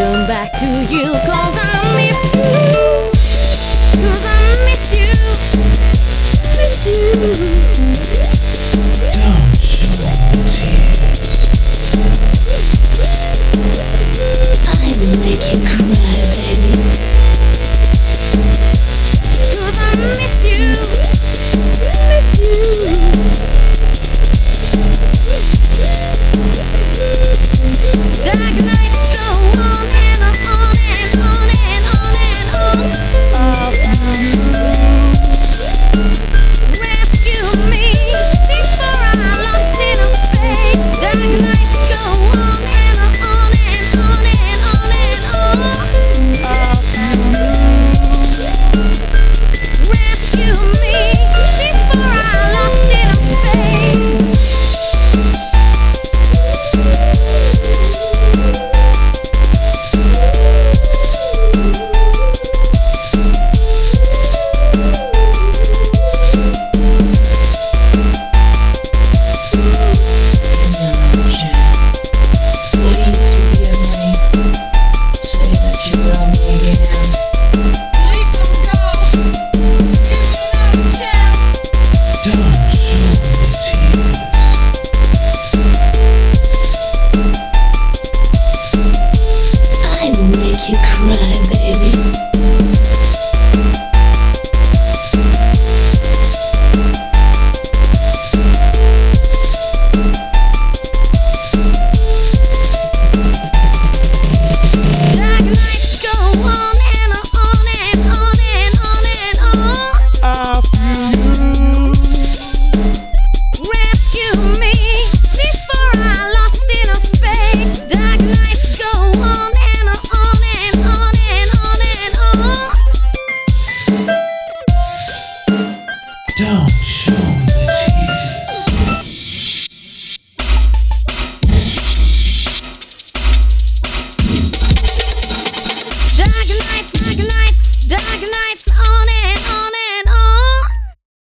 Come back to you Cause I miss you. Cause I miss you. Miss you.